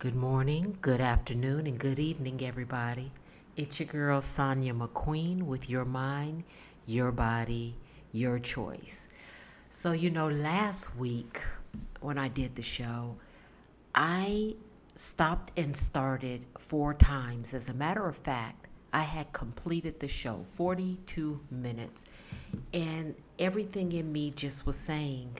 Good morning, good afternoon, and good evening, everybody. It's your girl Sonia McQueen with Your Mind, Your Body, Your Choice. So, you know, last week when I did the show, I stopped and started four times. As a matter of fact, I had completed the show 42 minutes, and everything in me just was saying,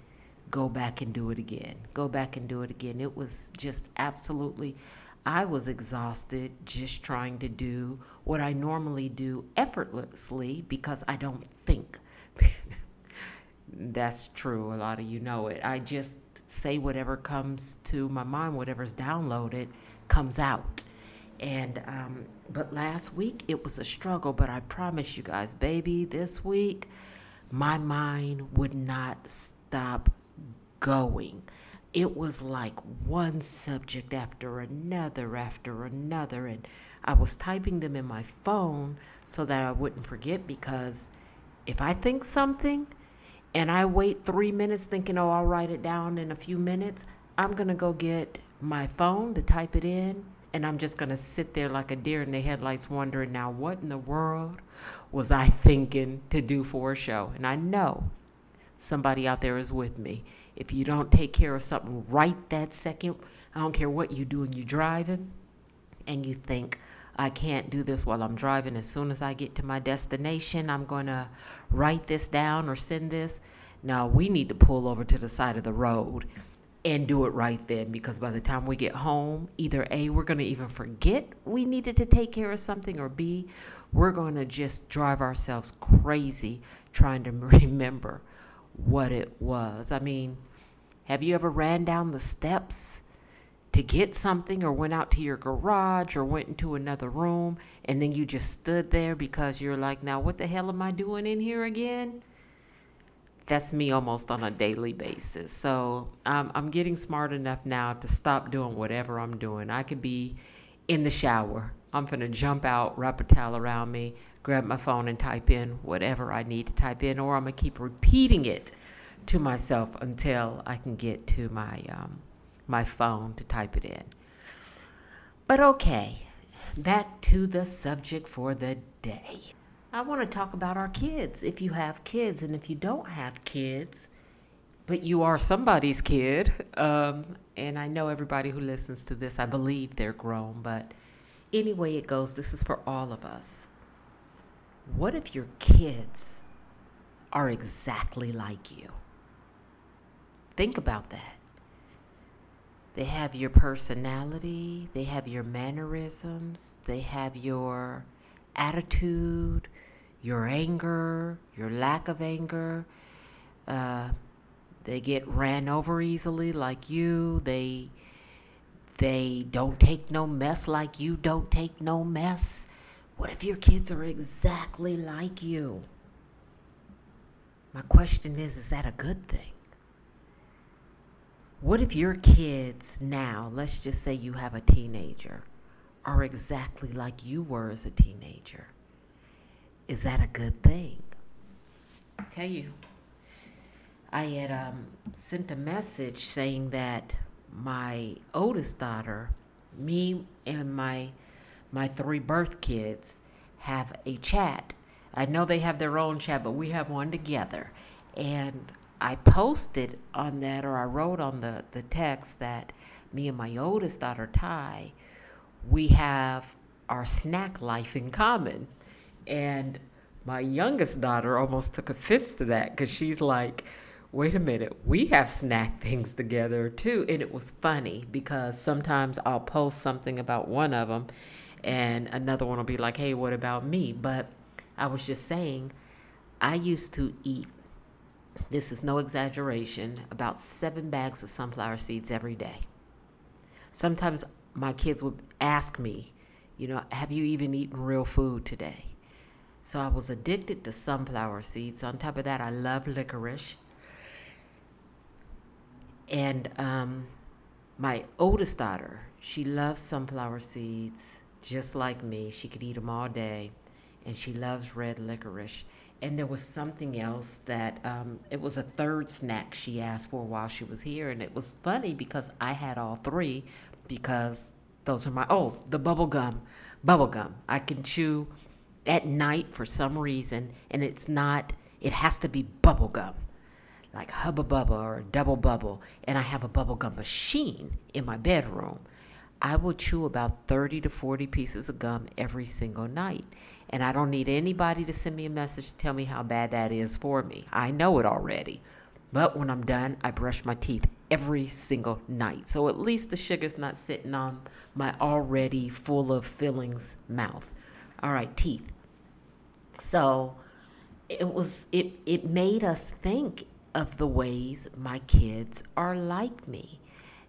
go back and do it again. Go back and do it again. It was just absolutely, I was exhausted just trying to do what I normally do effortlessly because I don't think. That's true. A lot of you know it. I just say whatever comes to my mind, whatever's downloaded comes out. And, um, but last week it was a struggle, but I promise you guys, baby, this week my mind would not stop going. It was like one subject after another after another. And I was typing them in my phone so that I wouldn't forget because if I think something and I wait three minutes thinking, oh, I'll write it down in a few minutes, I'm going to go get my phone to type it in. And I'm just going to sit there like a deer in the headlights, wondering now what in the world was I thinking to do for a show? And I know somebody out there is with me. If you don't take care of something right that second, I don't care what you're doing, you're driving, and you think, I can't do this while I'm driving. As soon as I get to my destination, I'm going to write this down or send this. Now, we need to pull over to the side of the road and do it right then because by the time we get home, either A, we're going to even forget we needed to take care of something, or B, we're going to just drive ourselves crazy trying to remember what it was. I mean, have you ever ran down the steps to get something or went out to your garage or went into another room and then you just stood there because you're like, now what the hell am I doing in here again? That's me almost on a daily basis. So um, I'm getting smart enough now to stop doing whatever I'm doing. I could be in the shower. I'm going to jump out, wrap a towel around me, grab my phone and type in whatever I need to type in, or I'm going to keep repeating it to myself until I can get to my um, my phone to type it in. But okay, back to the subject for the day. I want to talk about our kids. If you have kids, and if you don't have kids, but you are somebody's kid, um, and I know everybody who listens to this, I believe they're grown, but anyway it goes, this is for all of us. What if your kids are exactly like you? Think about that. They have your personality, they have your mannerisms, they have your attitude, your anger, your lack of anger. Uh, they get ran over easily like you. They they don't take no mess like you don't take no mess. What if your kids are exactly like you? My question is is that a good thing? What if your kids now, let's just say you have a teenager, are exactly like you were as a teenager? Is that a good thing? I tell you, I had um, sent a message saying that my oldest daughter, me and my my three birth kids have a chat. I know they have their own chat, but we have one together. And I posted on that or I wrote on the, the text that me and my oldest daughter, Ty, we have our snack life in common. And my youngest daughter almost took offense to that because she's like, wait a minute, we have snack things together too. And it was funny because sometimes I'll post something about one of them and another one will be like, hey, what about me? But I was just saying, I used to eat this is no exaggeration, about seven bags of sunflower seeds every day. Sometimes my kids would ask me, you know, have you even eaten real food today? So I was addicted to sunflower seeds. On top of that, I love licorice. And um, my oldest daughter, she loves sunflower seeds just like me. She could eat them all day. And she loves red licorice and there was something else that um, it was a third snack she asked for while she was here and it was funny because i had all three because those are my oh the bubble gum, bubble gum. I can chew at night for some reason, and it's not. It has to be bubble gum, like Hubba Bubba or Double Bubble, and I have a bubble gum machine in my bedroom. I will chew about 30 to 40 pieces of gum every single night. And I don't need anybody to send me a message to tell me how bad that is for me. I know it already. But when I'm done, I brush my teeth every single night. So at least the sugar's not sitting on my already full of fillings mouth. All right, teeth. So it was it it made us think of the ways my kids are like me.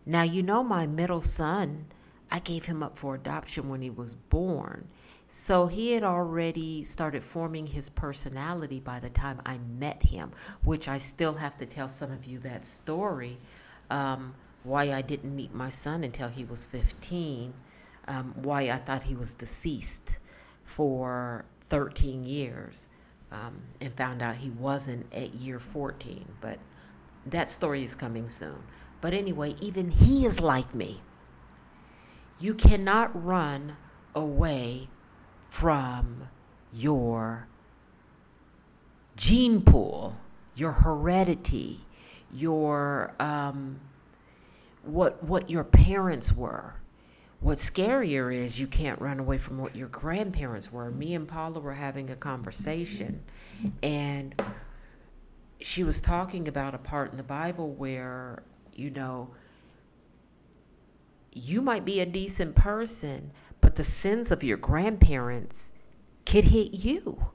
Now you know my middle son, I gave him up for adoption when he was born. So he had already started forming his personality by the time I met him, which I still have to tell some of you that story. Um, why I didn't meet my son until he was 15, um, why I thought he was deceased for 13 years, um, and found out he wasn't at year 14. But that story is coming soon. But anyway, even he is like me. You cannot run away from your gene pool, your heredity, your um, what what your parents were. What's scarier is you can't run away from what your grandparents were. Me and Paula were having a conversation, and she was talking about a part in the Bible where you know you might be a decent person, but the sins of your grandparents could hit you.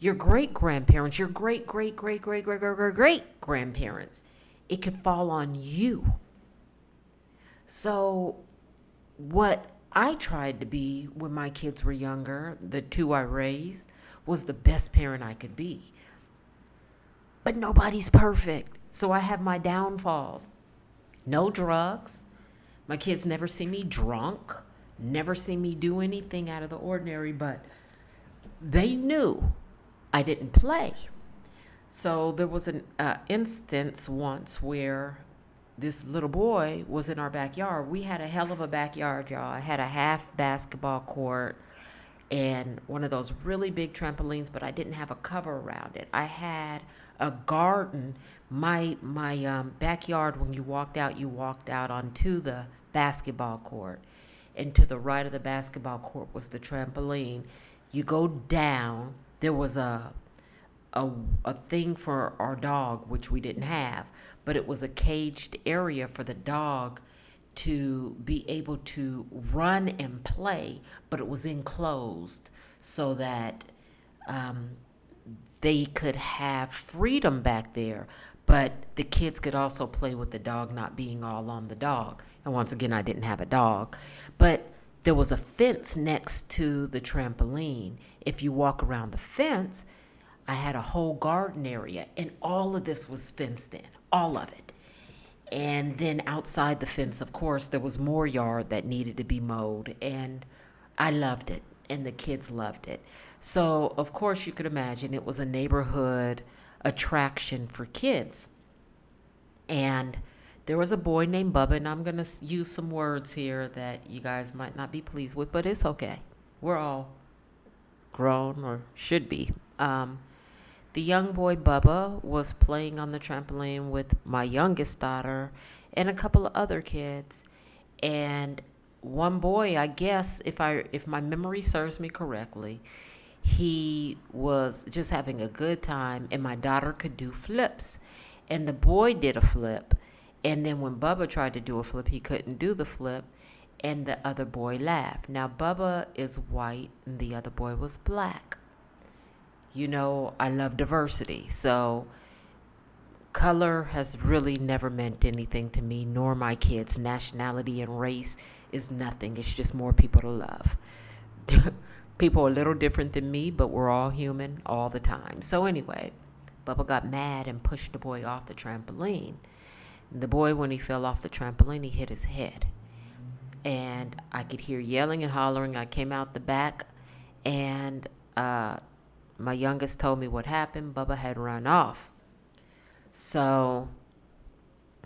Your great grandparents, your great, great, great, great, great, great, great, great grandparents, it could fall on you. So, what I tried to be when my kids were younger, the two I raised, was the best parent I could be. But nobody's perfect. So I have my downfalls. No drugs. My kids never see me drunk never see me do anything out of the ordinary, but they knew I didn't play. So there was an uh, instance once where this little boy was in our backyard. We had a hell of a backyard, y'all. I had a half basketball court and one of those really big trampolines, but I didn't have a cover around it. I had a garden. My my um, backyard. When you walked out, you walked out onto the basketball court and to the right of the basketball court was the trampoline. You go down, there was a a, a thing for our dog, which we didn't have, but it was a caged area for the dog to be able to run and play, but it was enclosed so that um, they could have freedom back there, but the kids could also play with the dog not being all on the dog. And once again, I didn't have a dog. But there was a fence next to the trampoline. If you walk around the fence, I had a whole garden area, and all of this was fenced in, all of it. And then outside the fence, of course, there was more yard that needed to be mowed, and I loved it, and the kids loved it. So, of course, you could imagine it was a neighborhood attraction for kids. And there was a boy named Bubba, and I'm going to use some words here that you guys might not be pleased with, but it's okay. We're all grown or should be. Um, the young boy Bubba was playing on the trampoline with my youngest daughter and a couple of other kids. And one boy, I guess, if I if my memory serves me correctly, he was just having a good time, and my daughter could do flips, and the boy did a flip and then when Bubba tried to do a flip, he couldn't do the flip, and the other boy laughed. Now, Bubba is white, and the other boy was black. You know, I love diversity, so color has really never meant anything to me, nor my kids. Nationality and race is nothing, it's just more people to love. people are a little different than me, but we're all human all the time. So, anyway, Bubba got mad and pushed the boy off the trampoline. The boy, when he fell off the trampoline, he hit his head. And I could hear yelling and hollering. I came out the back, and uh, my youngest told me what happened. Bubba had run off. So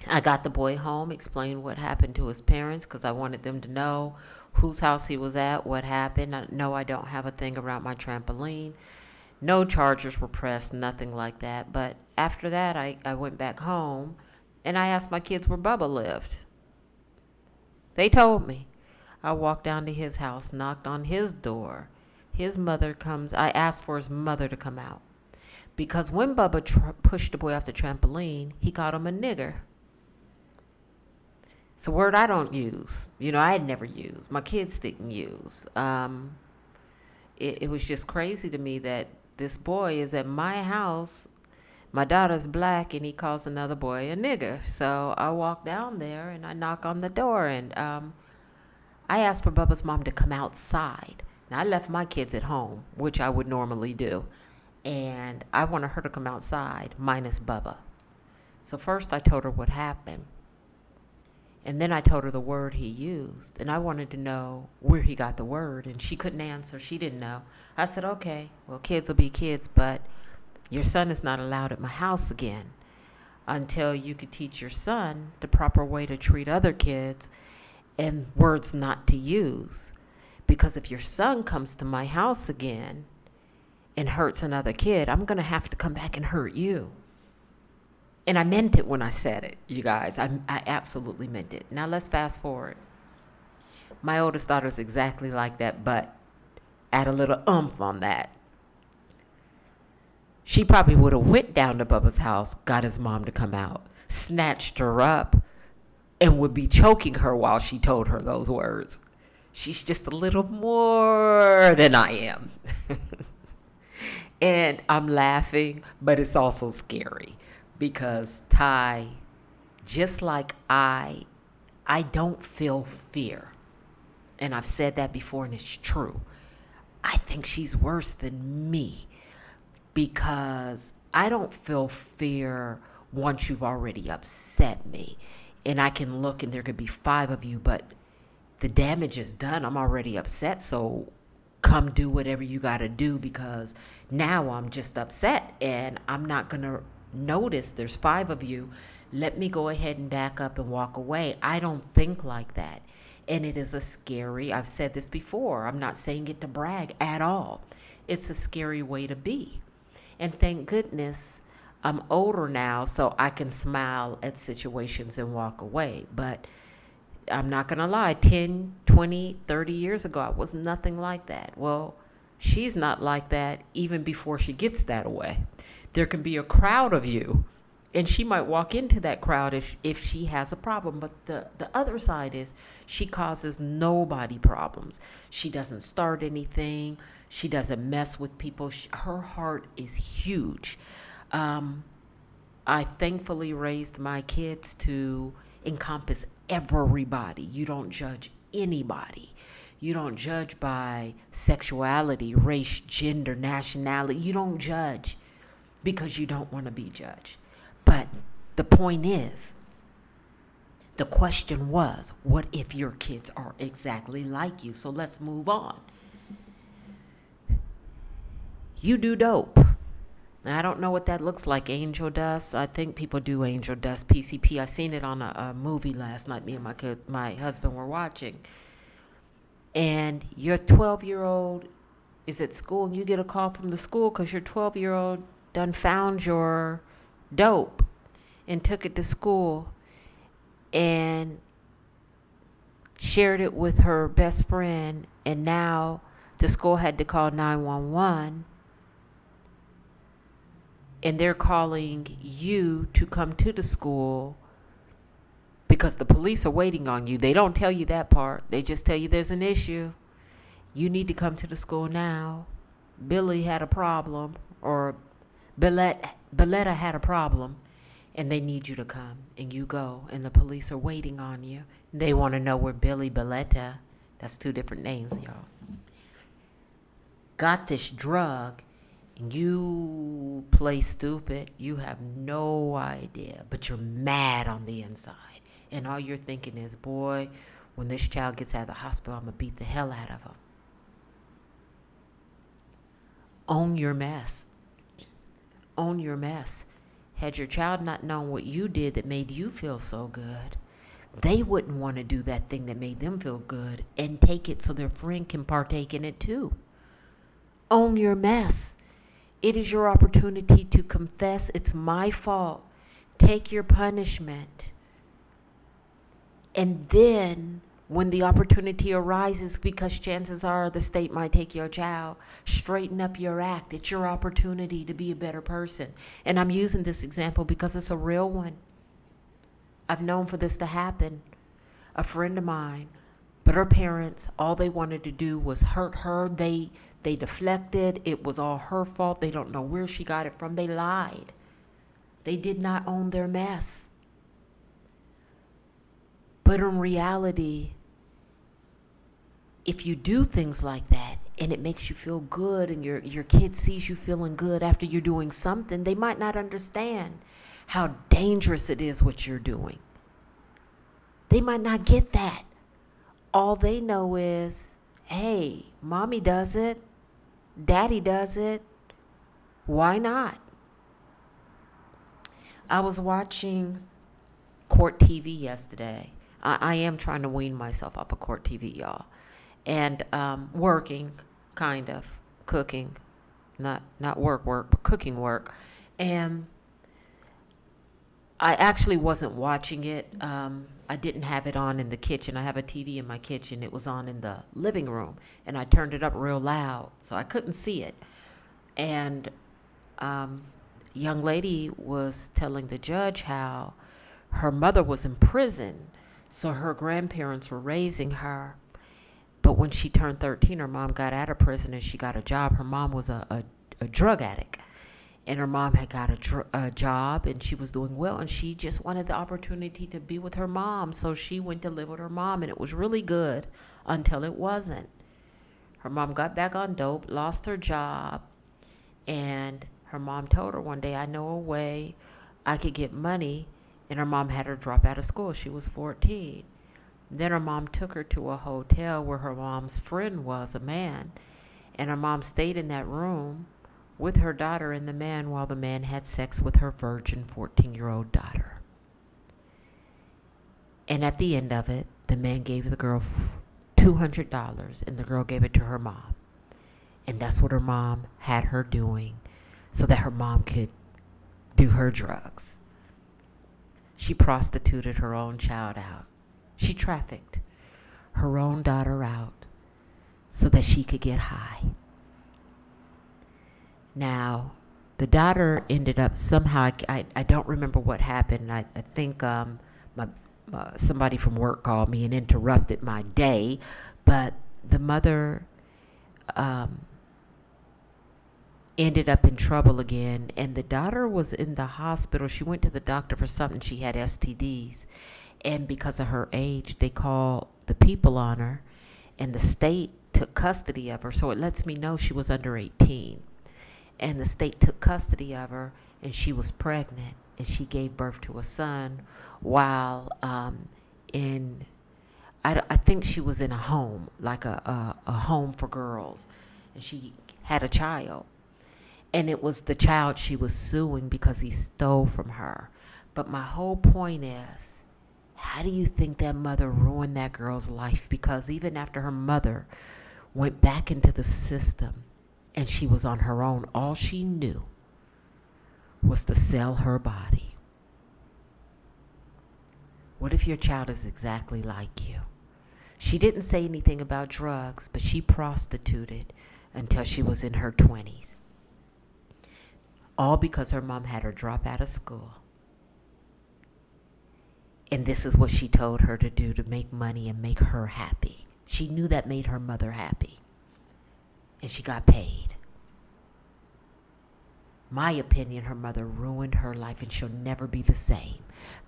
I got the boy home, explained what happened to his parents because I wanted them to know whose house he was at, what happened. I, no, I don't have a thing around my trampoline. No charges were pressed, nothing like that. But after that, I, I went back home and I asked my kids where Bubba lived. They told me. I walked down to his house, knocked on his door. His mother comes. I asked for his mother to come out. Because when Bubba tr- pushed the boy off the trampoline, he called him a nigger. It's a word I don't use. You know, I had never used. My kids didn't use. Um, it, it was just crazy to me that this boy is at my house. My daughter's black, and he calls another boy a nigger. So I walk down there and I knock on the door, and um, I asked for Bubba's mom to come outside. I left my kids at home, which I would normally do, and I wanted her to come outside, minus Bubba. So first I told her what happened. And then I told her the word he used, and I wanted to know where he got the word, and she couldn't answer. She didn't know. I said, okay, well, kids will be kids, but your son is not allowed at my house again until you could teach your son the proper way to treat other kids and words not to use. Because if your son comes to my house again and hurts another kid, I'm going to have to come back and hurt you. And I meant it when I said it, you guys. I, I absolutely meant it. Now let's fast forward. My oldest daughter is exactly like that, but add a little umph on that. She probably would have went down to Bubba's house, got his mom to come out, snatched her up, and would be choking her while she told her those words. She's just a little more than I am. and I'm laughing, but it's also scary because Ty, just like I, I don't feel fear. And I've said that before, and it's true. I think she's worse than me because I don't feel fear once you've already upset me. And I can look, and there could be five of you, but the damage is done. I'm already upset. So come do whatever you got to do because now I'm just upset and I'm not going to notice there's five of you, let me go ahead and back up and walk away. I don't think like that. And it is a scary, I've said this before, I'm not saying it to brag at all. It's a scary way to be. And thank goodness I'm older now, so I can smile at situations and walk away. But I'm not going to lie, 10, 20, 30 years ago, I was nothing like that. Well, she's not like that even before she gets that away. there can be a crowd of you and she might walk into that crowd if if she has a problem but the the other side is she causes nobody problems she doesn't start anything she doesn't mess with people she, her heart is huge um, i thankfully raised my kids to encompass everybody you don't judge anybody you don't judge by sexuality race gender nationality you don't judge because you don't want to be judged. But the point is, the question was, what if your kids are exactly like you? So let's move on. You do dope. I don't know what that looks like. Angel dust. I think people do angel dust. PCP. I seen it on a, a movie last night. Me and my kid, my husband were watching. And your 12 year old is at school, and you get a call from the school because your 12 year old done found your dope and took it to school and shared it with her best friend and now the school had to call 911 and they're calling you to come to the school because the police are waiting on you. They don't tell you that part. They just tell you there's an issue. You need to come to the school now. Billy had a problem or Belletta had a problem and they need you to come and you go and the police are waiting on you. They want to know where Billy Belletta, that's two different names, y'all, got this drug you play stupid. You have no idea, but you're mad on the inside. And all you're thinking is, boy, when this child gets out of the hospital, I'm going to beat the hell out of him. Own your mess own your mess. had your child not known what you did that made you feel so good, they wouldn't want to do that thing that made them feel good and take it so their friend can partake in it too. Own your mess. It is your opportunity to confess it's my fault. Take your punishment. And then when the opportunity arises, because chances are the state might take your child, straighten up your act. It's your opportunity to be a better person. And I'm using this example because it's a real one. I've known for this to happen. A friend of mine, but her parents, all they wanted to do was hurt her. They they deflected. It was all her fault. They don't know where she got it from. They lied. They did not own their mess. But in reality, if you do things like that and it makes you feel good and your, your kid sees you feeling good after you're doing something, they might not understand how dangerous it is what you're doing. They might not get that. All they know is, hey, mommy does it, daddy does it. Why not? I was watching court TV yesterday. I, I am trying to wean myself off of court TV, y'all and um, working, kind of cooking, not not work work, but cooking work, and I actually wasn't watching it. Um, I didn't have it on in the kitchen. I have a TV in my kitchen. It was on in the living room, and I turned it up real loud, so I couldn't see it. And um, young lady was telling the judge how her mother was in prison, so her grandparents were raising her but when she turned 13, her mom got out of prison and she got a job. Her mom was a, a, a drug addict. And her mom had got a, dr- a job and she was doing well. And she just wanted the opportunity to be with her mom. So she went to live with her mom. And it was really good until it wasn't. Her mom got back on dope, lost her job. And her mom told her one day, I know a way I could get money. And her mom had her drop out of school. She was 14. Then her mom took her to a hotel where her mom's friend was, a man. And her mom stayed in that room with her daughter and the man while the man had sex with her virgin 14 year old daughter. And at the end of it, the man gave the girl $200 and the girl gave it to her mom. And that's what her mom had her doing so that her mom could do her drugs. She prostituted her own child out. She trafficked her own daughter out so that she could get high. Now, the daughter ended up somehow, I, I don't remember what happened. I, I think um, my, uh, somebody from work called me and interrupted my day, but the mother um, ended up in trouble again, and the daughter was in the hospital. She went to the doctor for something, she had STDs and because of her age, they called the people on her, and the state took custody of her. So it lets me know she was under 18. And the state took custody of her, and she was pregnant, and she gave birth to a son while um, in, I, I think she was in a home, like a, a, a home for girls, and she had a child. And it was the child she was suing because he stole from her. But my whole point is, how do you think that mother ruined that girl's life? Because even after her mother went back into the system and she was on her own, all she knew was to sell her body. What if your child is exactly like you? She didn't say anything about drugs, but she prostituted until she was in her 20s. All because her mom had her drop out of school and this is what she told her to do to make money and make her happy. She knew that made her mother happy. And she got paid. My opinion, her mother ruined her life and she'll never be the same.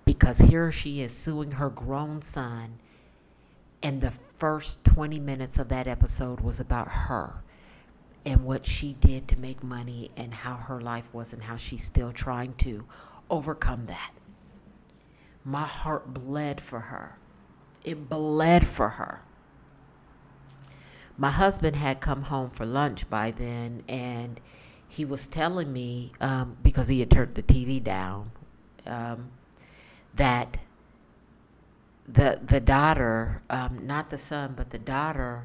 Because here she is suing her grown son. And the first 20 minutes of that episode was about her and what she did to make money and how her life was and how she's still trying to overcome that my heart bled for her. It bled for her. My husband had come home for lunch by then, and he was telling me um, because he had turned the TV down um, that the the daughter, um, not the son, but the daughter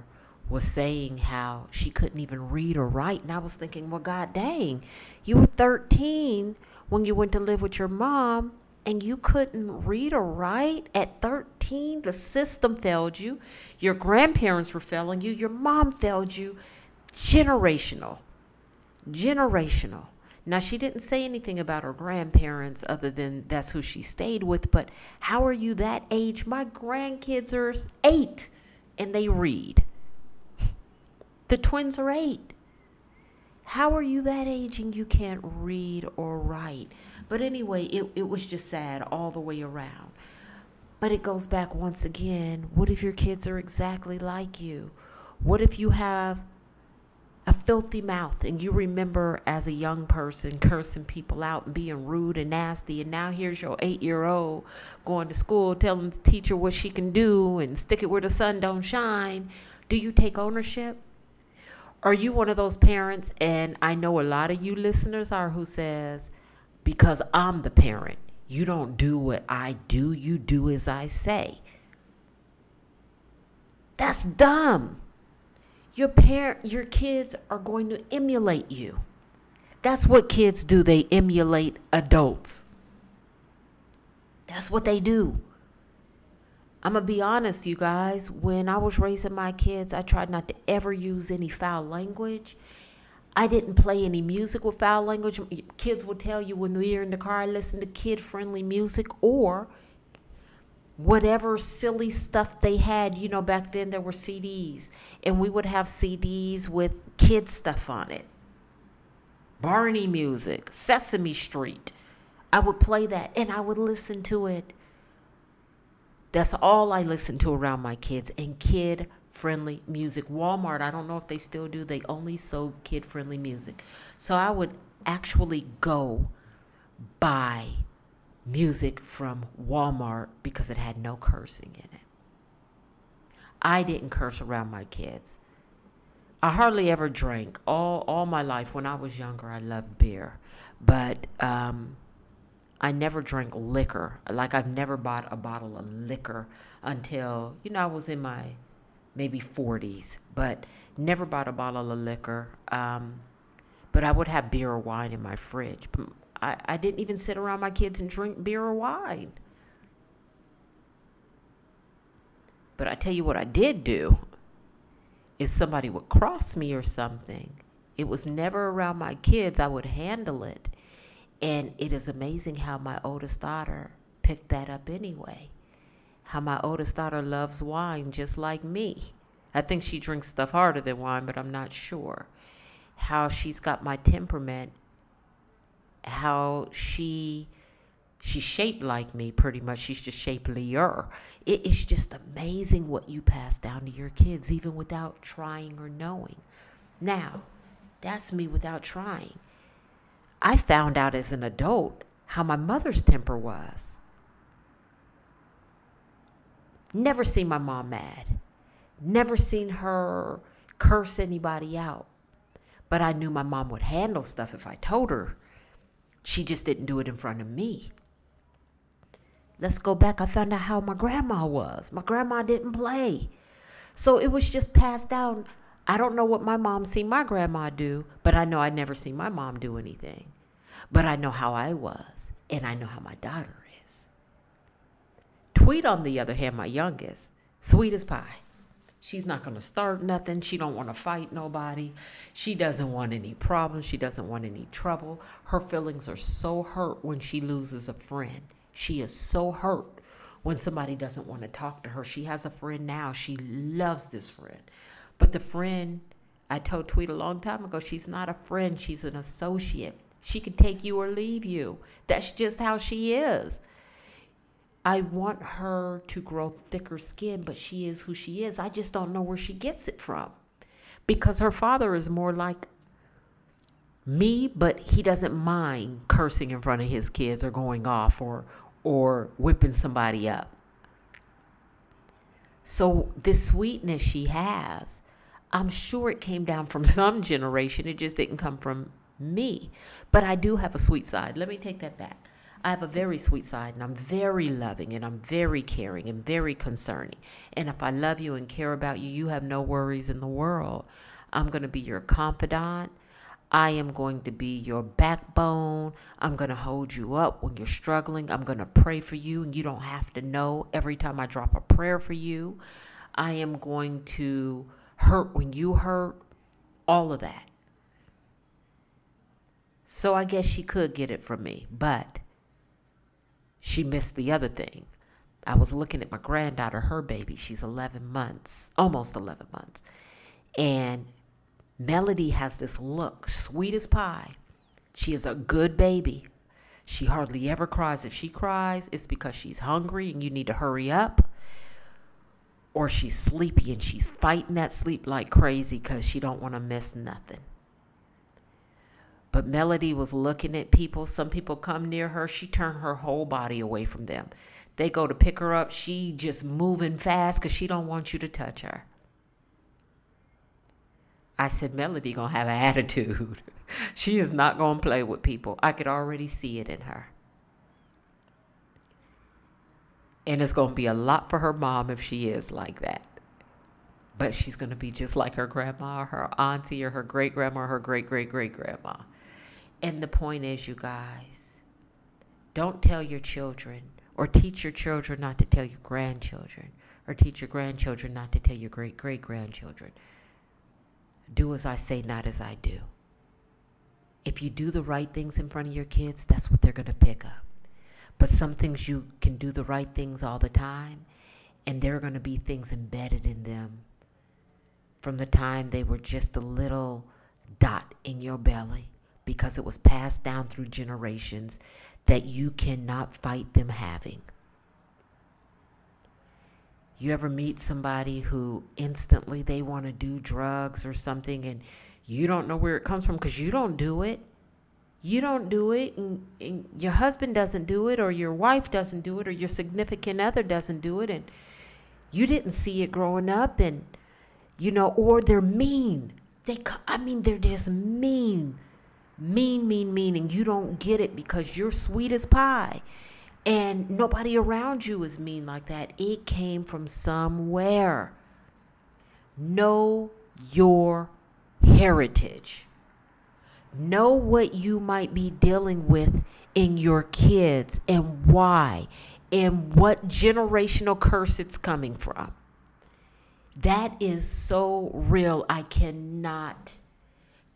was saying how she couldn't even read or write, and I was thinking, well, God dang, you were 13 when you went to live with your mom, and you couldn't read or write at 13. The system failed you. Your grandparents were failing you. Your mom failed you. Generational. Generational. Now, she didn't say anything about her grandparents other than that's who she stayed with, but how are you that age? My grandkids are eight and they read. The twins are eight. How are you that age and you can't read or write? But anyway, it, it was just sad all the way around. But it goes back once again what if your kids are exactly like you? What if you have a filthy mouth and you remember as a young person cursing people out and being rude and nasty and now here's your eight year old going to school telling the teacher what she can do and stick it where the sun don't shine. Do you take ownership? Are you one of those parents and i know a lot of you listeners are who says because i'm the parent. You don't do what i do you do as i say. That's dumb your parent your kids are going to emulate you. That's what kids do. They emulate adults. That's what they do. I'm gonna be honest you guys. When i was raising my kids i tried not to ever use any foul language. I didn't play any music with foul language. Kids will tell you when we're in the car, I listen to kid friendly music or whatever silly stuff they had. You know, back then there were CDs, and we would have CDs with kid stuff on it. Barney music, Sesame Street. I would play that and I would listen to it. That's all I listened to around my kids and kid friendly music. Walmart, I don't know if they still do, they only sold kid friendly music. So I would actually go buy music from Walmart because it had no cursing in it. I didn't curse around my kids. I hardly ever drank. All all my life when I was younger, I loved beer, but um, I never drank liquor. Like I've never bought a bottle of liquor until you know I was in my maybe 40s, but never bought a bottle of liquor. Um, but I would have beer or wine in my fridge. I, I didn't even sit around my kids and drink beer or wine. But I tell you what I did do is somebody would cross me or something. It was never around my kids. I would handle it. And it is amazing how my oldest daughter picked that up anyway. How my oldest daughter loves wine just like me. I think she drinks stuff harder than wine, but I'm not sure. How she's got my temperament how she she's shaped like me pretty much. She's just shapelier it is just amazing what you pass down to your kids even without trying or knowing. Now that's me without trying. I found out as an adult how my mother's temper was. Never seen my mom mad. Never seen her curse anybody out. But i knew my mom would handle stuff if i told her she just didn't do it in front of me. Let's go back. I found out how my grandma was. My grandma didn't play. So it was just passed down. I don't know what my mom seen my grandma do, but I know I never seen my mom do anything. But I know how I was, and I know how my daughter is. Tweet, on the other hand, my youngest, sweet as pie. She's not going to start nothing. She don't want to fight nobody. She doesn't want any problems. She doesn't want any trouble. Her feelings are so hurt when she loses a friend. She is so hurt when somebody doesn't want to talk to her. She has a friend now. She loves this friend. But the friend, I told Tweet a long time ago, she's not a friend. She's an associate. She can take you or leave you. That's just how she is. I want her to grow thicker skin, but she is who she is. I just don't know where she gets it from. Because her father is more like me, but he doesn't mind cursing in front of his kids or going off or or whipping somebody up. So this sweetness she has, I'm sure it came down from some generation. It just didn't come from me. But I do have a sweet side. Let me take that back. I have a very sweet side and I'm very loving and I'm very caring and very concerning. And if I love you and care about you, you have no worries in the world. I'm going to be your confidant. I am going to be your backbone. I'm going to hold you up when you're struggling. I'm going to pray for you, and you don't have to know every time I drop a prayer for you. I am going to hurt when you hurt, all of that. So I guess she could get it from me, but she missed the other thing. I was looking at my granddaughter, her baby. She's 11 months, almost 11 months. And Melody has this look, sweet as pie. She is a good baby. She hardly ever cries. If she cries, it's because she's hungry and you need to hurry up. Or she's sleepy and she's fighting that sleep like crazy because she don't want to miss nothing. But Melody was looking at people. Some people come near her. She turned her whole body away from them. They go to pick her up. She just moving fast because she don't want you to touch her. I said, Melody gonna have an attitude. she is not gonna play with people. I could already see it in her. And it's gonna be a lot for her mom if she is like that. But she's gonna be just like her grandma, her auntie, or her great grandma, her great great great grandma. And the point is, you guys, don't tell your children or teach your children not to tell your grandchildren or teach your grandchildren not to tell your great great grandchildren. Do as I say, not as I do. If you do the right things in front of your kids, that's what they're going to pick up. But some things you can do the right things all the time, and there are going to be things embedded in them from the time they were just a little dot in your belly because it was passed down through generations that you cannot fight them having. You ever meet somebody who instantly they want to do drugs or something and you don't know where it comes from because you don't do it? You don't do it, and, and, your husband doesn't do it, or your wife doesn't do it, or your significant other doesn't do it, and you didn't see it growing up, and you know, or they're mean. They, I mean, they're just mean, mean, mean, mean, and you don't get it because you're sweet as pie and nobody around you is mean like that. It came from somewhere. Know your heritage. Know what you might be dealing with in your kids and why and what generational curse it's coming from. That is so real. I cannot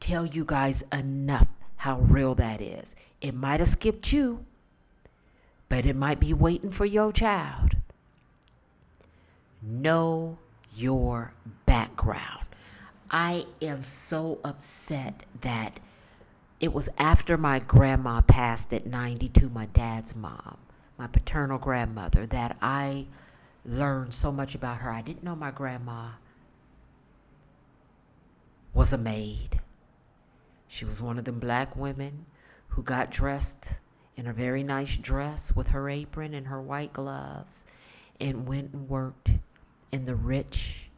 tell you guys enough how real that is. It might have skipped you but it might be waiting for your child. Know your background. I am so upset that it was after my grandma passed at 92, my dad's mom, my paternal grandmother, that I learned so much about her. I didn't know my grandma was a maid. She was one of them black women who got dressed in a very nice dress with her apron and her white gloves and went and worked in the rich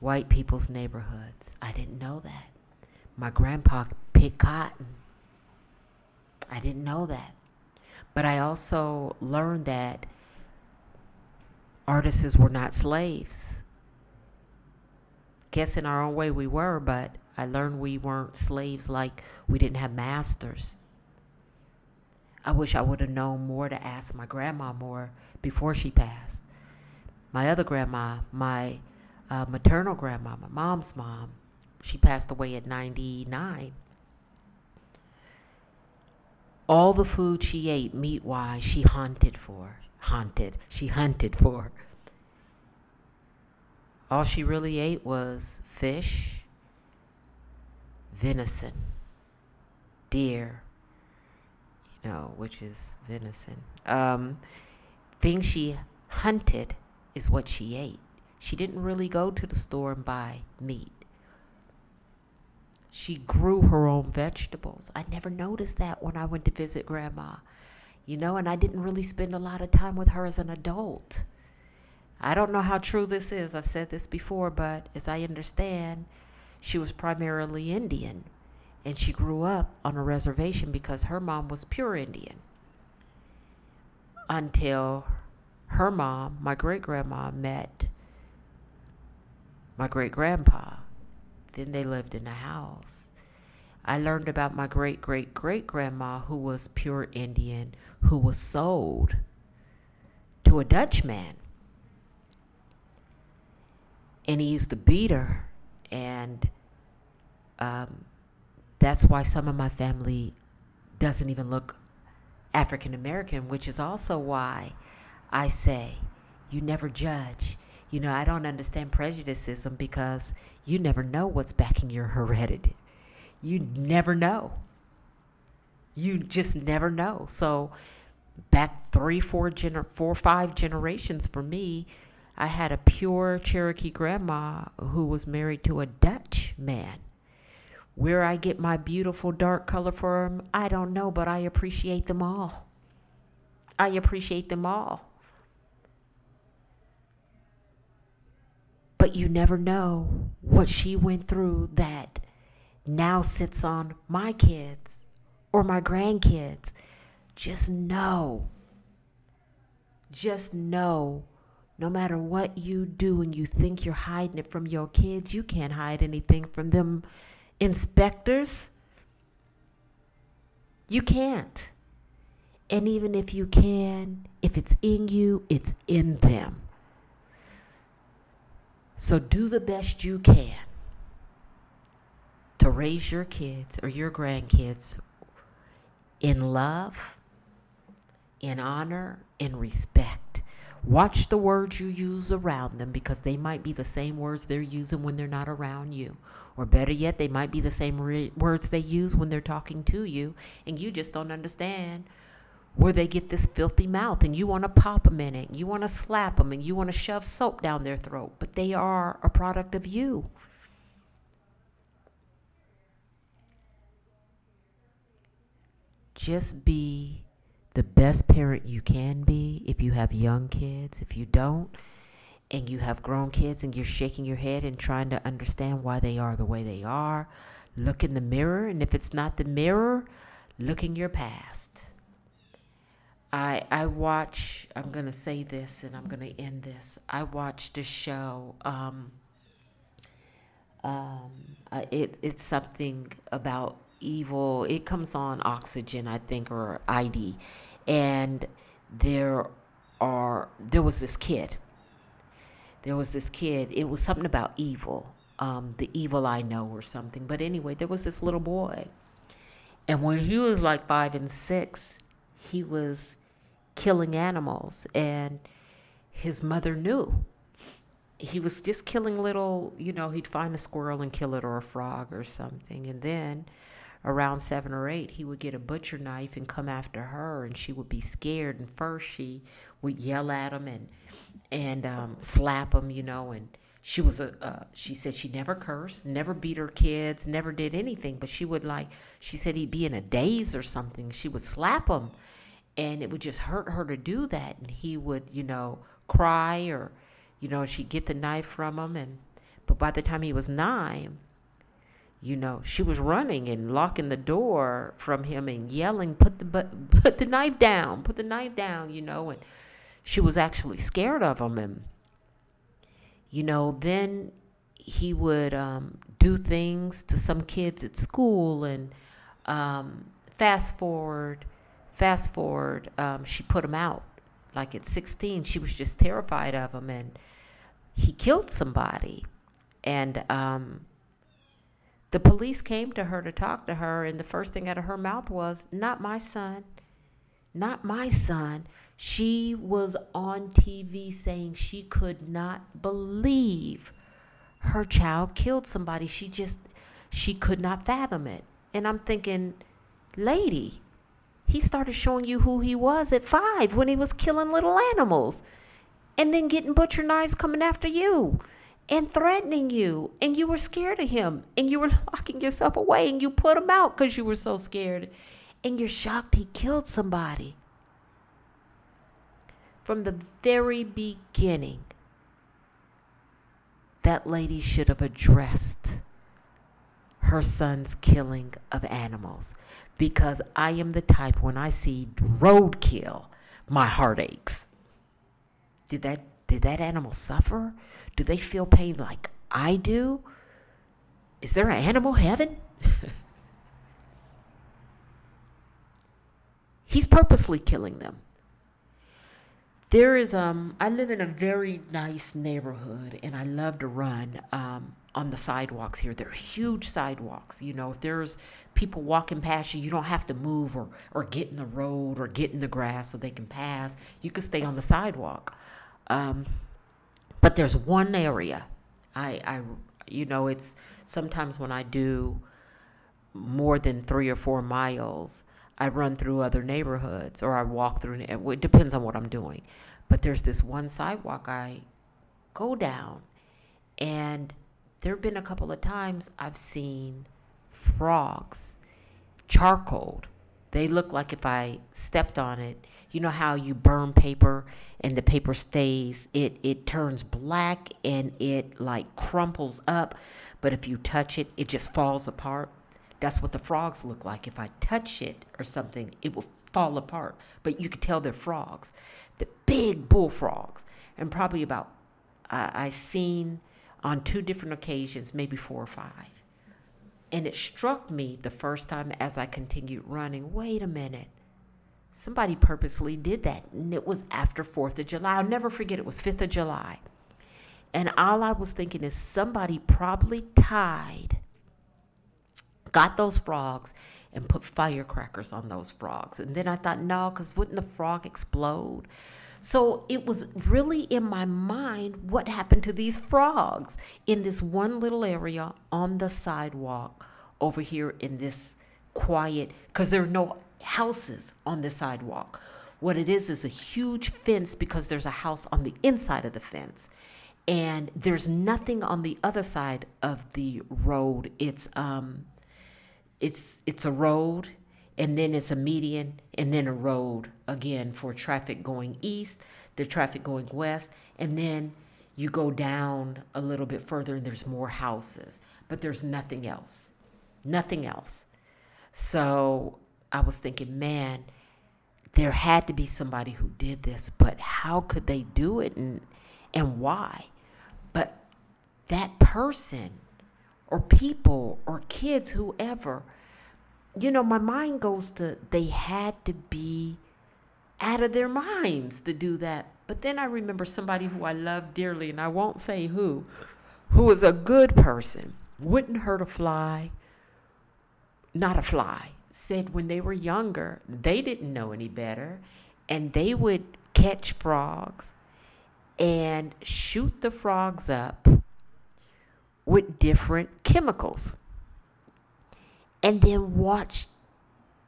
white people's neighborhoods. I didn't know that. My grandpa picked cotton. I didn't know that. But I also learned that artists were not slaves. Guess in our own way we were, but I learned we weren't slaves like we didn't have masters. I wish I would have known more to ask my grandma more before she passed. My other grandma, my uh, maternal grandma, my mom's mom, she passed away at 99. All the food she ate, meat wise, she hunted for. Hunted. She hunted for. All she really ate was fish, venison, deer, you know, which is venison. Um, things she hunted is what she ate. She didn't really go to the store and buy meat. She grew her own vegetables. I never noticed that when I went to visit grandma, you know, and I didn't really spend a lot of time with her as an adult. I don't know how true this is. I've said this before, but as I understand, she was primarily Indian and she grew up on a reservation because her mom was pure Indian. Until her mom, my great grandma, met my great grandpa. Then they lived in a house. I learned about my great great great grandma who was pure Indian, who was sold to a Dutchman. And he used to beat her. And um, that's why some of my family doesn't even look African American, which is also why I say you never judge. You know, I don't understand prejudicism because you never know what's backing your heredity. You never know. You just never know. So, back three, four, gener- four, five generations for me, I had a pure Cherokee grandma who was married to a Dutch man. Where I get my beautiful dark color from, I don't know, but I appreciate them all. I appreciate them all. But you never know what she went through that now sits on my kids or my grandkids. Just know, just know, no matter what you do and you think you're hiding it from your kids, you can't hide anything from them inspectors. You can't. And even if you can, if it's in you, it's in them. So do the best you can to raise your kids or your grandkids in love, in honor, in respect. Watch the words you use around them because they might be the same words they're using when they're not around you. Or better yet, they might be the same re- words they use when they're talking to you, and you just don't understand where they get this filthy mouth and you want to pop them in it, you want to slap them, and you want to shove soap down their throat, but they are a product of you. Just be the best parent you can be if you have young kids. If you don't, and you have grown kids and you're shaking your head and trying to understand why they are the way they are, look in the mirror. And if it's not the mirror, look in your past I I watch. I'm gonna say this, and I'm gonna end this. I watched a show. Um, um, uh, it it's something about evil. It comes on Oxygen, I think, or ID, and there are there was this kid. There was this kid. It was something about evil, um, the evil I know, or something. But anyway, there was this little boy, and when he was like five and six, he was killing animals, and his mother knew. He was just killing little, you know, he'd find a squirrel and kill it or a frog or something. And then around seven or eight, he would get a butcher knife and come after her, and she would be scared. And first, she would yell at him and and um, slap him, you know. And she was a uh, she said she never cursed, never beat her kids, never did anything. But she would like she said he'd be in a daze or something. She would slap him, and it would just hurt her to do that and he would you know cry or you know she'd get the knife from him and but by the time he was nine you know she was running and locking the door from him and yelling put the put the knife down put the knife down you know and she was actually scared of him and you know then he would um, do things to some kids at school and um, fast forward Fast forward, um, she put him out. Like at 16, she was just terrified of him, and he killed somebody. And um, the police came to her to talk to her, and the first thing out of her mouth was, Not my son. Not my son. She was on TV saying she could not believe her child killed somebody. She just, she could not fathom it. And I'm thinking, lady, he started showing you who he was at five when he was killing little animals and then getting butcher knives coming after you and threatening you and you were scared of him and you were locking yourself away and you put him out because you were so scared and you're shocked he killed somebody from the very beginning that lady should have addressed her son's killing of animals because I am the type when I see roadkill, my heart aches. Did that did that animal suffer? Do they feel pain like I do? Is there an animal heaven? He's purposely killing them. There is um I live in a very nice neighborhood and I love to run um on the sidewalks here. They're huge sidewalks. You know, if there's people walking past you, you don't have to move or, or get in the road or get in the grass so they can pass. You can stay on the sidewalk. Um, but there's one area I, I, you know, it's sometimes when I do more than three or four miles, I run through other neighborhoods or I walk through. It depends on what I'm doing. But there's this one sidewalk I go down, and there have been a couple of times I've seen frogs, charcoaled. They look like if I stepped on it, you know how you burn paper and the paper stays, it, it turns black and it like crumples up. But if you touch it, it just falls apart. That's what the frogs look like. If I touch it or something, it will fall apart. But you could tell they're frogs. The big bullfrogs. And probably about, I seen on two different occasions, maybe four or five. And it struck me the first time as I continued running wait a minute. Somebody purposely did that. And it was after 4th of July. I'll never forget it was 5th of July. And all I was thinking is somebody probably tied, got those frogs, and put firecrackers on those frogs. And then I thought, no, because wouldn't the frog explode? So it was really in my mind what happened to these frogs in this one little area on the sidewalk over here in this quiet, because there are no houses on the sidewalk. What it is is a huge fence because there's a house on the inside of the fence. And there's nothing on the other side of the road. It's um it's it's a road and then it's a median and then a road again for traffic going east, the traffic going west, and then you go down a little bit further and there's more houses, but there's nothing else. Nothing else. So I was thinking, man, there had to be somebody who did this, but how could they do it and and why? But that person or people or kids, whoever, you know, my mind goes to they had to be out of their minds to do that. But then I remember somebody who I love dearly, and I won't say who, who was a good person, wouldn't hurt a fly, not a fly, said when they were younger, they didn't know any better, and they would catch frogs and shoot the frogs up with different chemicals and then watch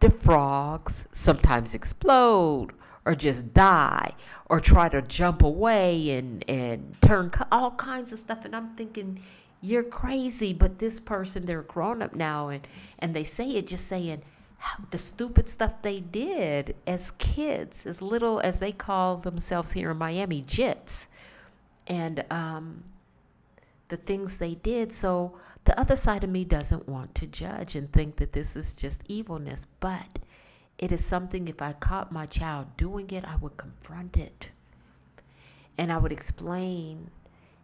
the frogs sometimes explode or just die or try to jump away and, and turn all kinds of stuff. And I'm thinking, you're crazy. But this person, they're grown up now and, and they say it just saying the stupid stuff they did as kids, as little as they call themselves here in Miami, jits. And um, the things they did. So the other side of me doesn't want to judge and think that this is just evilness, but it is something if I caught my child doing it, I would confront it. And I would explain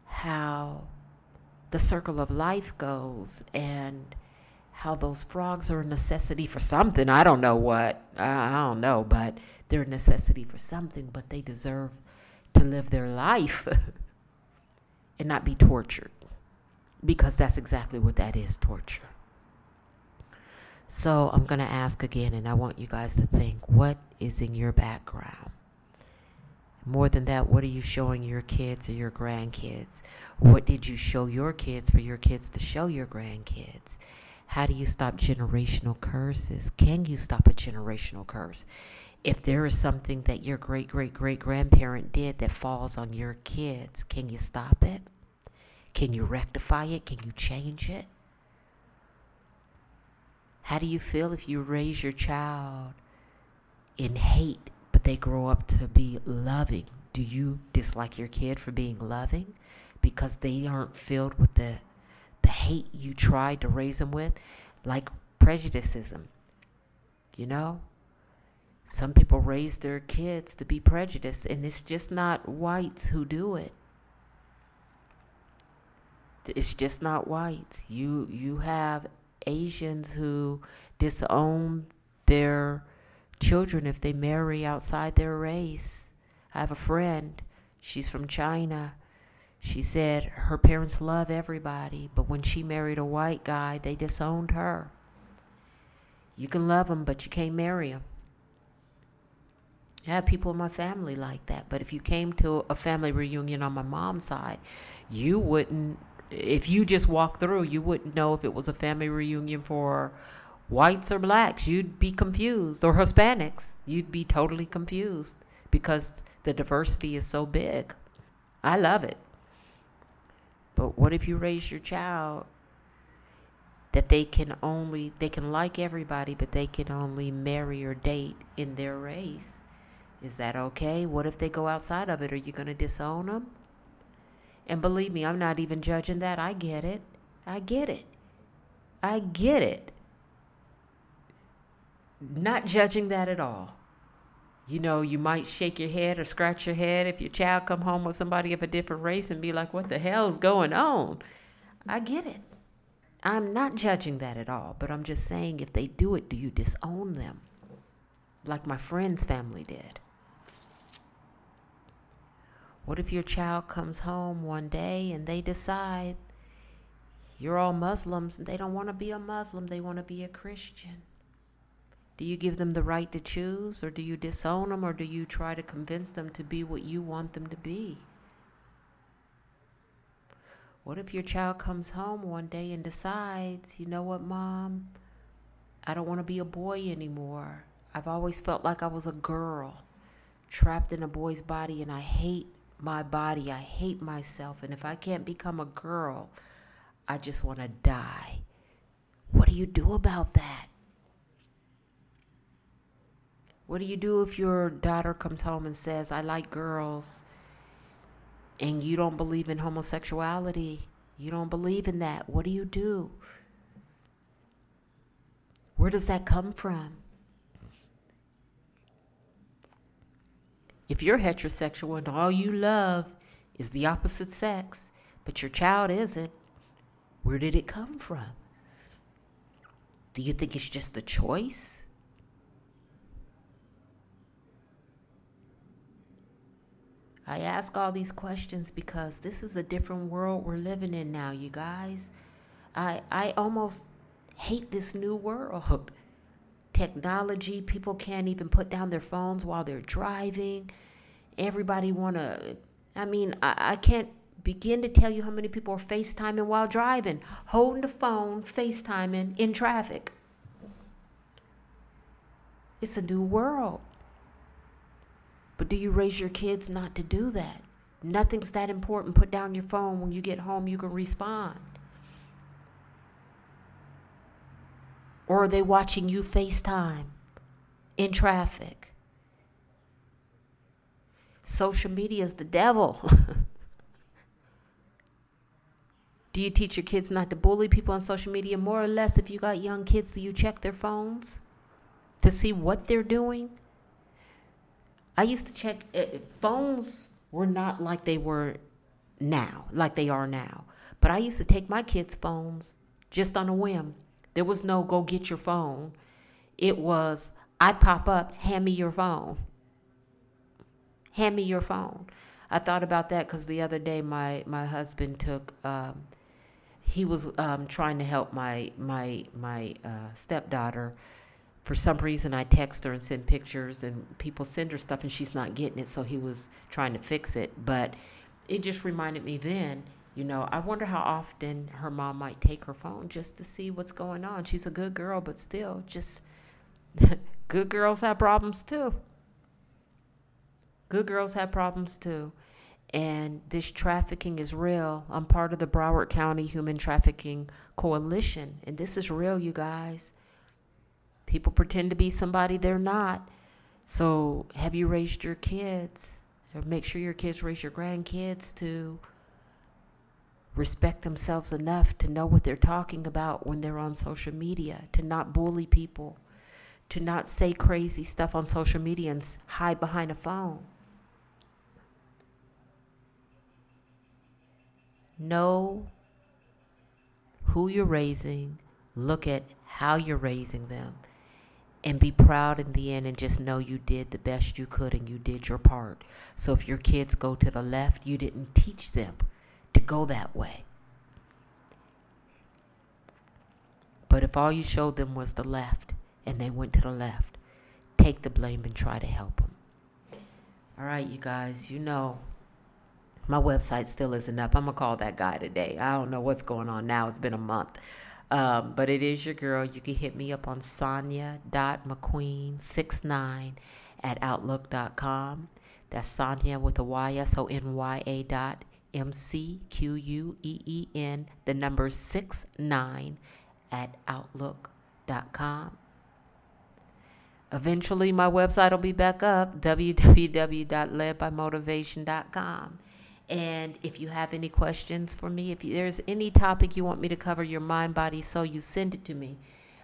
how the circle of life goes and how those frogs are a necessity for something. I don't know what. I don't know, but they're a necessity for something, but they deserve to live their life and not be tortured because that's exactly what that is torture. So I'm going to ask again, and I want you guys to think what is in your background? More than that, what are you showing your kids or your grandkids? What did you show your kids for your kids to show your grandkids? How do you stop generational curses? Can you stop a generational curse? If there is something that your great great great grandparent did that falls on your kids, can you stop it? Can you rectify it? Can you change it? How do you feel if you raise your child in hate, but they grow up to be loving? Do you dislike your kid for being loving because they aren't filled with the the hate you tried to raise them with, like prejudicism. You know? Some people raise their kids to be prejudiced, and it's just not whites who do it. It's just not whites. You you have Asians who disown their children if they marry outside their race. I have a friend, she's from China. She said her parents love everybody, but when she married a white guy, they disowned her. You can love them, but you can't marry them. I have people in my family like that, but if you came to a family reunion on my mom's side, you wouldn't, if you just walked through, you wouldn't know if it was a family reunion for whites or blacks. You'd be confused, or Hispanics. You'd be totally confused because the diversity is so big. I love it. But what if you raise your child that they can only they can like everybody but they can only marry or date in their race? Is that okay? What if they go outside of it? Are you going to disown them? And believe me, I'm not even judging that. I get it. I get it. I get it. Not judging that at all. You know, you might shake your head or scratch your head if your child come home with somebody of a different race and be like, "What the hell's going on?" I get it. I'm not judging that at all, but I'm just saying if they do it, do you disown them? Like my friend's family did. What if your child comes home one day and they decide you're all Muslims and they don't want to be a Muslim, they want to be a Christian? Do you give them the right to choose or do you disown them or do you try to convince them to be what you want them to be? What if your child comes home one day and decides, you know what, mom? I don't want to be a boy anymore. I've always felt like I was a girl trapped in a boy's body and I hate my body. I hate myself. And if I can't become a girl, I just want to die. What do you do about that? What do you do if your daughter comes home and says, I like girls, and you don't believe in homosexuality? You don't believe in that. What do you do? Where does that come from? If you're heterosexual and all you love is the opposite sex, but your child isn't, where did it come from? Do you think it's just a choice? I ask all these questions because this is a different world we're living in now, you guys. I I almost hate this new world. Technology, people can't even put down their phones while they're driving. Everybody want to I mean, I, I can't begin to tell you how many people are FaceTiming while driving, holding the phone, FaceTiming in traffic. It's a new world. But do you raise your kids not to do that? Nothing's that important. Put down your phone. When you get home, you can respond. Or are they watching you FaceTime in traffic? Social media is the devil. do you teach your kids not to bully people on social media? More or less, if you got young kids, do you check their phones to see what they're doing? I used to check uh, phones were not like they were now, like they are now. But I used to take my kids' phones just on a whim. There was no go get your phone. It was I'd pop up, hand me your phone. Hand me your phone. I thought about that because the other day my my husband took. Um, he was um, trying to help my my my uh, stepdaughter for some reason I text her and send pictures and people send her stuff and she's not getting it so he was trying to fix it. But it just reminded me then you know I wonder how often her mom might take her phone just to see what's going on. She's a good girl but still just good girls have problems too. Good girls have problems too. And this trafficking is real. I'm part of the Broward County Human Trafficking Coalition and this is real you guys People pretend to be somebody they're not. So, have you raised your kids? Or make sure your kids raise your grandkids to respect themselves enough to know what they're talking about when they're on social media, to not bully people, to not say crazy stuff on social media and hide behind a phone. Know who you're raising, look at how you're raising them, and be proud in the end and just know you did the best you could and you did your part. So if your kids go to the left, you didn't teach them to go that way. But if all you showed them was the left and they went to the left, take the blame and try to help them. All right, you guys, you know my website still isn't up. I'm gonna call that guy today. I don't know what's going on now. It's been a month. Um, but it is your girl. You can hit me up on sonya.mcqueen69 at outlook.com. That's Sonya with a Y, S O N Y A dot M C Q U E E N, the number 69 at outlook.com. Eventually, my website will be back up www.ledbymotivation.com. And if you have any questions for me, if there's any topic you want me to cover, your mind, body, soul, you send it to me.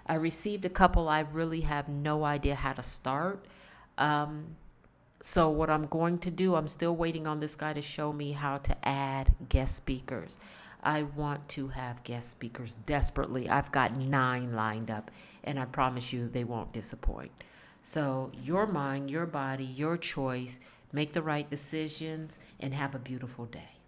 I received a couple I really have no idea how to start. Um, so, what I'm going to do, I'm still waiting on this guy to show me how to add guest speakers. I want to have guest speakers desperately. I've got nine lined up, and I promise you they won't disappoint. So, your mind, your body, your choice. Make the right decisions and have a beautiful day.